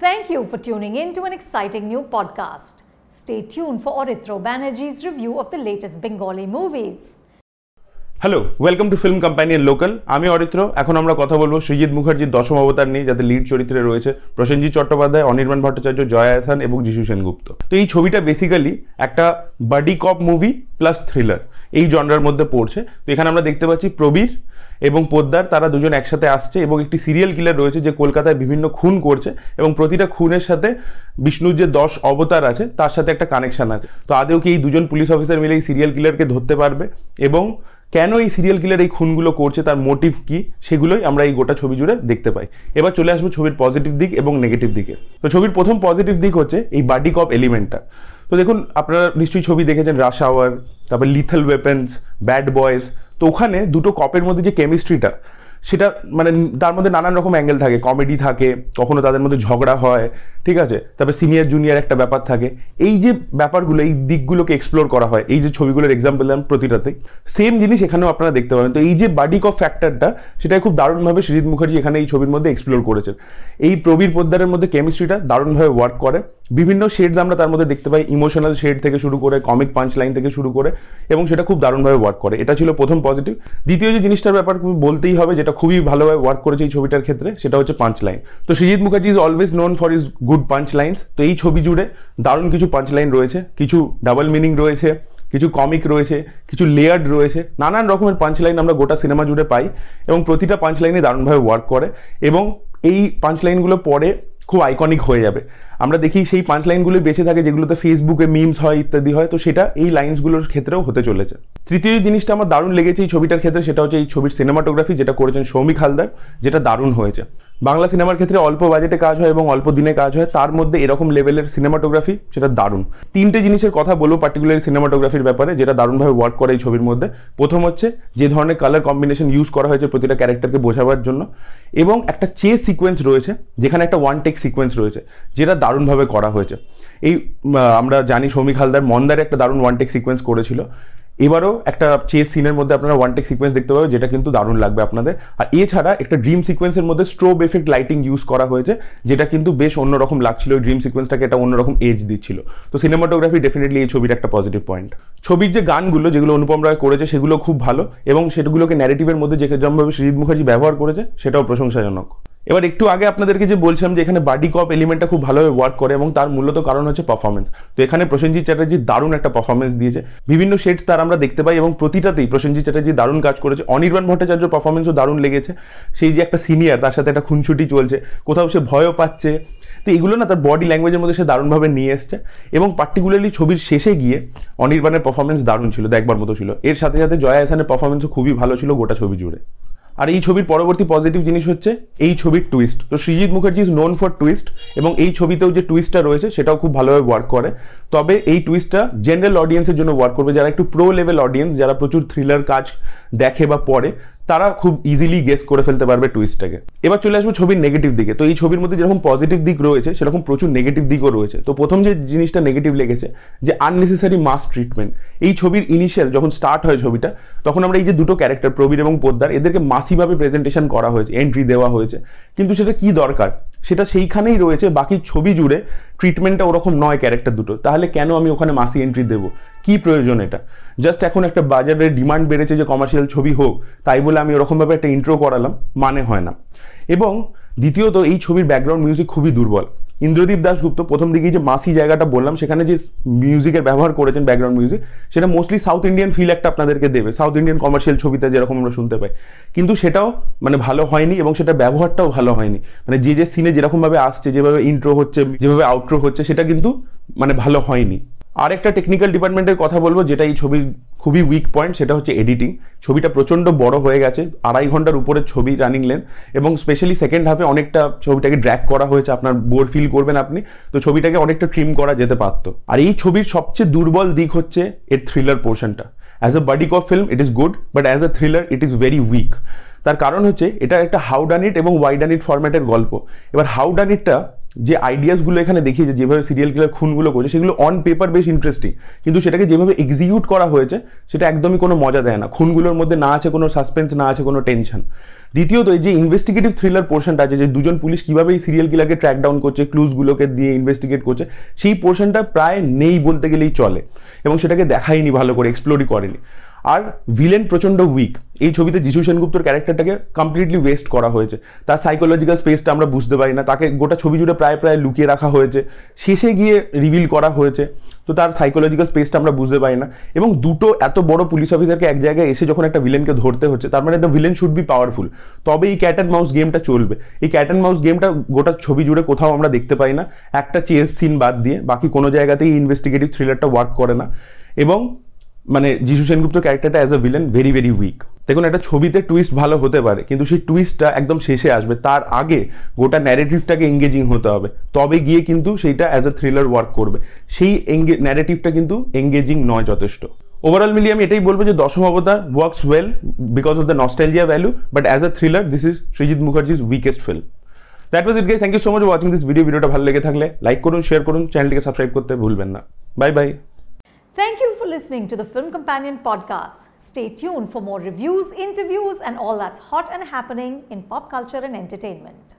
Thank you for tuning in to an exciting new podcast. Stay tuned for Orithro Banerjee's review of the latest Bengali movies. Hello welcome to film companion local আমি অরিত্র এখন আমরা কথা বলব সৃজিৎ মুখার্জির দশম অবতার নিয়ে যাতে লিড চরিত্রে রয়েছে প্রসেনজিৎ চট্টোপাধ্যায়, অনির্বাণ ভট্টাচার্য, জয়া আহসান এবং যিশু সেনগুপ্ত তো এই ছবিটা বেসিক্যালি একটা buddy cop movie plus thriller এই জনরার মধ্যে পড়ছে তো এখানে আমরা দেখতে পাচ্ছি প্রবীর এবং পোদ্দার, তারা দুজন একসাথে আসছে এবং একটি সিরিয়াল কিলার রয়েছে যে কলকাতায় বিভিন্ন খুন করছে এবং প্রতিটা খুনের সাথে বিষ্ণুর যে দশ অবতার আছে, তার সাথে একটা কানেকশন আছে। তো আদেও কি এই দুজন পুলিশ অফিসার মিলে এই সিরিয়াল কিলারকে ধরতে পারবে? এবং কেন এই সিরিয়াল কিলার এই খুনগুলো করছে, তার মোটিভ কি? সেগুলোই আমরা এই গোটা ছবি জুড়ে দেখতে পাই। এবার চলে আসব ছবির পজিটিভ দিক এবং নেগেটিভ দিকে। তো ছবির প্রথম পজিটিভ দিক হচ্ছে এই বাডি কপ এলিমেন্টটা তো দেখুন, আপনারা নিশ্চয়ই ছবি দেখেছেন রাশ আওয়ার তারপর লিথল ওয়েপেন্স ব্যাড বয়েজ তো ওখানে দুটো কপের মধ্যে যে কেমিস্ট্রিটা সেটা মানে তার মধ্যে নানান রকম অ্যাঙ্গেল থাকে। কমেডি থাকে, কখনো তাদের মধ্যে ঝগড়া হয়, ঠিক আছে? তারপরে সিনিয়র জুনিয়র একটা ব্যাপার থাকে। এই যে ব্যাপারগুলো, এই দিকগুলোকে এক্সপ্লোর করা হয়, এই যে ছবিগুলোর এক্সাম্পল দিলাম প্রতিটাতেই সেম জিনিস এখানেও আপনারা দেখতে পাবেন। তো এই যে বাডি কফ ফ্যাক্টরটা সেটা খুব দারুণভাবে সৃজিৎ মুখার্জি এখানে এই ছবির মধ্যে এক্সপ্লোর করেছেন। এই প্রবীর পোদ্দারের মধ্যে কেমিস্ট্রিটা দারুণভাবে ওয়ার্ক করে। বিভিন্ন শেডস আমরা তার মধ্যে দেখতে পাই। ইমোশনাল শেড থেকে শুরু করে কমিক পাঞ্চ লাইন থেকে শুরু করে এবং সেটা খুব দারুণভাবে ওয়ার্ক করে। এটা ছিল প্রথম পজিটিভ দ্বিতীয় যে জিনিসটার ব্যাপার বলতেই হবে, যেটা খুবই ভালোভাবে ওয়ার্ক করেছে এই ছবিটার ক্ষেত্রে, সেটা হচ্ছে পাঞ্চ লাইন তো Srijit Mukherji is always known for is good punch lines তো এই ছবি জুড়ে দারুণ কিছু পাঞ্চ লাইন রয়েছে, কিছু ডাবল মিনিং রয়েছে, কিছু কমিক রয়েছে, কিছু লেয়ার্ড রয়েছে, নানান রকমের পাঞ্চ লাইন আমরা গোটা সিনেমা জুড়ে পাই এবং প্রতিটা পাঞ্চ লাইনে দারুণভাবে ওয়ার্ক করে। এবং এই পাঞ্চ লাইনগুলো পরে খুব আইকনিক হয়ে যাবে। আমরা দেখি সেই পাঁচ লাইনগুলো বেঁচে থাকে, যেগুলোতে ফেসবুকে মিমস হয় ইত্যাদি হয়, তো সেটা এই লাইন্সগুলোর ক্ষেত্রেও হতে চলেছে। তৃতীয় জিনিসটা আমার দারুণ লেগেছে এই ছবিটার ক্ষেত্রে, সেটা হচ্ছে এই ছবির সিনেমাটোগ্রাফি যেটা করেছেন সৌমিক হালদার, যেটা দারুণ হয়েছে। বাংলা সিনেমার ক্ষেত্রে অল্প বাজেটে কাজ হয় এবং অল্প দিনে কাজ হয়, তার মধ্যে এরকম লেভেলের সিনেমাটোগ্রাফি সেটা দারুণ। তিনটে জিনিসের কথা বলব পার্টিকুলার সিনেমাটোগ্রাফির ব্যাপারে, যেটা দারুণভাবে ওয়ার্ক করে এই ছবির মধ্যে। প্রথম হচ্ছে যে ধরনের কালার কম্বিনেশন ইউজ করা হয়েছে প্রতিটা ক্যারেক্টারকে বোঝাবার জন্য এবং একটা চে সিকোয়েন্স রয়েছে, যেখানে একটা ওয়ান টেক সিকোয়েন্স রয়েছে, যেটা দারুণভাবে করা হয়েছে। এই আমরা জানি সৌমিক হালদার মন্দারে একটা দারুণ ওয়ান টেক সিকোয়েন্স করেছিল। এবারও একটা চেস সিনের মধ্যে আপনারা ওয়ান টেক সিকোয়েন্স দেখতে পাবেন, যেটা কিন্তু দারুণ লাগবে আপনাদের। আর এছাড়া একটা ড্রিম সিকোয়েন্সের মধ্যে স্ট্রোব এফেক্ট লাইটিং ইউজ করা হয়েছে, যেটা কিন্তু বেশ অন্যরকম লাগছিল। ড্রিম সিকোয়েন্সটাকে একটা অন্যরকম এজ দিচ্ছিল। তো সিনেমাটোগ্রাফি ডেফিনেটলি এই ছবির একটা পজিটিভ পয়েন্ট ছবির যে গানগুলো, যেগুলো অনুপম রায় করেছে, সেগুলো খুব ভালো এবং সেগুলোকে ন্যারেটিভের মধ্যে যে যেমনভাবে সৃজিৎ মুখার্জি ব্যবহার করেছে, সেটাও প্রশংসাজনক। এবার একটু আগে আপনাদেরকে যে বলছিলাম যে এখানে বাডি কপ এলিমেন্টটা খুব ভালোভাবে ওয়ার্ক করে এবং তার মূলত কারণ হচ্ছে পারফরমেন্স তো এখানে প্রসেনজিৎ চ্যাটার্জি দারুণ একটা পারফরমেন্স দিয়েছে। বিভিন্ন শেডস তার আমরা দেখতে পাই এবং প্রতিটাতেই প্রসেনজিৎ চ্যাটার্জি দারুণ কাজ করেছে। অনির্বাণ ভট্টাচার্য পারফরমেন্সও দারুণ লেগেছে। সেই যে একটা সিনিয়র তার সাথে একটা খুনছুটি চলছে। কোথাও সে ভয়ও পাচ্ছে। তো এগুলো না তার বডি ল্যাঙ্গুয়েজের মধ্যে সে দারুণভাবে নিয়ে এসছে। এবং পার্টিকুলারলি ছবির শেষে গিয়ে অনির্বাণের পারফরমেন্স দারুণ ছিল, দেখবার মতো ছিল। এর সাথে সাথে জয়া হাসানের পারফরমেন্সও খুবই ভালো ছিল গোটা ছবি জুড়ে। আর এই ছবির পরবর্তী পজিটিভ জিনিস হচ্ছে এই ছবির টুইস্ট তো Srijit Mukherji is known for twist এবং এই ছবিতেও যে টুইস্টটা রয়েছে সেটাও খুব ভালোভাবে ওয়ার্ক করে। তবে এই টুইস্টটা জেনারেল অডিয়েন্সের জন্য ওয়ার্ক করবে, যারা একটু প্রো লেভেল অডিয়েন্স যারা প্রচুর থ্রিলার কাজ দেখে বা পড়ে তারা খুব ইজিলি গেস করে ফেলতে পারবে টুইস্টটাকে এবার চলে আসব ছবির নেগেটিভ দিকে। তো এই ছবির মধ্যে যেরকম পজিটিভ দিক রয়েছে, সেরকম প্রচুর নেগেটিভ দিকও রয়েছে। তো প্রথম যে জিনিসটা নেগেটিভ লেগেছে, যে আননেসেসারি মাস ট্রিটমেন্ট এই ছবির ইনিশিয়াল যখন স্টার্ট হয় ছবিটা, তখন আমরা এই যে দুটো ক্যারেক্টার প্রবীর এবং পোদ্দার, এদেরকে মাসিভাবে প্রেজেন্টেশন করা হয়েছে এন্ট্রি দেওয়া হয়েছে। কিন্তু সেটা কি দরকার? সেটা সেইখানেই রয়েছে, বাকি ছবি জুড়ে ট্রিটমেন্টটা ওরকম নয় ক্যারেক্টার দুটো। তাহলে কেন আমি ওখানে মাসি এন্ট্রি দেবো? কি প্রয়োজন এটা? জাস্ট এখন একটা বাজারের ডিমান্ড বেড়েছে যে কমার্শিয়াল ছবি হোক, তাই বলে আমি ওরকমভাবে একটা ইন্ট্রো করালাম মানে হয় না। এবং দ্বিতীয়ত এই ছবির ব্যাকগ্রাউন্ড মিউজিক খুবই দুর্বল। ইন্দ্রদীপ দাসগুপ্ত প্রথম দিকে যে মাসি জায়গাটা বললাম, সেখানে যে মিউজিকের ব্যবহার করেছেন ব্যাকগ্রাউন্ড মিউজিক সেটা মোস্টলি সাউথ ইন্ডিয়ান ফিল একটা আপনাদেরকে দেবে। সাউথ ইন্ডিয়ান কমার্শিয়াল ছবিতে যেরকম আমরা শুনতে পাই। কিন্তু সেটাও মানে ভালো হয়নি এবং সেটা ব্যবহারটাও ভালো হয়নি। মানে যে যে সিনে যেরকমভাবে আসছে, যেভাবে ইন্ট্রো হচ্ছে, যেভাবে আউট্রো হচ্ছে, সেটা কিন্তু মানে ভালো হয়নি। আর একটা টেকনিক্যাল ডিপার্টমেন্টের কথা বলব, যেটা এই ছবির খুবই উইক পয়েন্ট সেটা হচ্ছে এডিটিং ছবিটা প্রচণ্ড বড় হয়ে গেছে, আড়াই ঘণ্টার উপরে ছবি রানিং লেন এবং স্পেশালি সেকেন্ড হাফে অনেকটা ছবিটাকে ড্র্যাক করা হয়েছে, আপনার বোর ফিল করবেন আপনি, তো ছবিটাকে অনেকটা ট্রিম করা যেতে পারত। আর এই ছবির সবচেয়ে দুর্বল দিক হচ্ছে এর থ্রিলার পোর্শনটা as a buddy cop film it is good but as a thriller it is very weak তার কারণ হচ্ছে, এটা একটা হাউডানিট এবং ওয়াইডানিট ফরম্যাটের গল্প। এবার হাউডানিটটা যে আইডিয়াসগুলো এখানে দেখিয়েছে যেভাবে সিরিয়াল কিলার খুনগুলো করছে, সেগুলো অন পেপার বেশ ইন্টারেস্টিং কিন্তু সেটাকে যেভাবে এক্সিকিউট করা হয়েছে, সেটা একদমই কোনো মজা দেয় না। খুনগুলোর মধ্যে না আছে কোনো সাসপেন্স না আছে কোনো টেনশন দ্বিতীয়ত, এই যে ইনভেস্টিগেটিভ থ্রিলার পোর্শনটা আছে, যে দুজন পুলিশ কীভাবে এই সিরিয়াল কিলারকে ট্র্যাক ডাউন করছে ক্লুজগুলোকে দিয়ে ইনভেস্টিগেট করছে, সেই পোর্শনটা প্রায় নেই বলতে গেলেই চলে। এবং সেটাকে দেখায়নি ভালো করে এক্সপ্লোরই করেনি। আর ভিলেন প্রচণ্ড উইক এই ছবিতে যিশু সেনগুপ্তর ক্যারেক্টারটাকে কমপ্লিটলি ওয়েস্ট করা হয়েছে। তার সাইকোলজিক্যাল স্পেসটা আমরা বুঝতে পারি না। তাকে গোটা ছবি জুড়ে প্রায় প্রায় লুকিয়ে রাখা হয়েছে। শেষে গিয়ে রিভিল করা হয়েছে। তো তার সাইকোলজিক্যাল স্পেসটা আমরা বুঝতে পারি না। এবং দুটো এত বড় পুলিশ অফিসারকে এক জায়গায় এসে যখন একটা ভিলেনকে ধরতে হচ্ছে, তার মানে the villain should be powerful তবে এই ক্যাট অ্যান্ড মাউস গেমটা চলবে। এই ক্যাট অ্যান্ড মাউস গেমটা গোটা ছবি জুড়ে কোথাও আমরা দেখতে পাই না। একটা চেস সিন বাদ দিয়ে বাকি কোনো জায়গাতেই ইনভেস্টিগেটিভ থ্রিলারটা ওয়ার্ক করে না। এবং মানে যিশু সেনগুপ্ত ক্যারেক্টারটা as a villain very very weak দেখুন, একটা ছবিতে টুইস্ট ভালো হতে পারে, কিন্তু সেই টুইস্টটা একদম শেষে আসবে। তার আগে গোটা ন্যারেটিভটাকে এঙ্গেজিং হতে হবে। তবে গিয়ে কিন্তু সেইটা অ্যাজ এ থ্রিলার ওয়ার্ক করবে। সেই এঙ্গে ন্যারেটিভটা কিন্তু এঙ্গেজিং নয় যথেষ্ট। ওভারঅল মিলিয়ে আমি এটাই বলব যে Dawshom Awbotar works well because of the nostalgia value but as a thriller this is Srijit Mukherji's weakest film that was it guys thank you so much watching this video ভিডিওটা ভালো লেগে থাকলে like করুন share করুন চ্যানেলটিকে subscribe করতে ভুলবেন না। Bye bye Thank you for listening to the Film Companion podcast. Stay tuned for more reviews, interviews, and all that's hot and happening in pop culture and entertainment.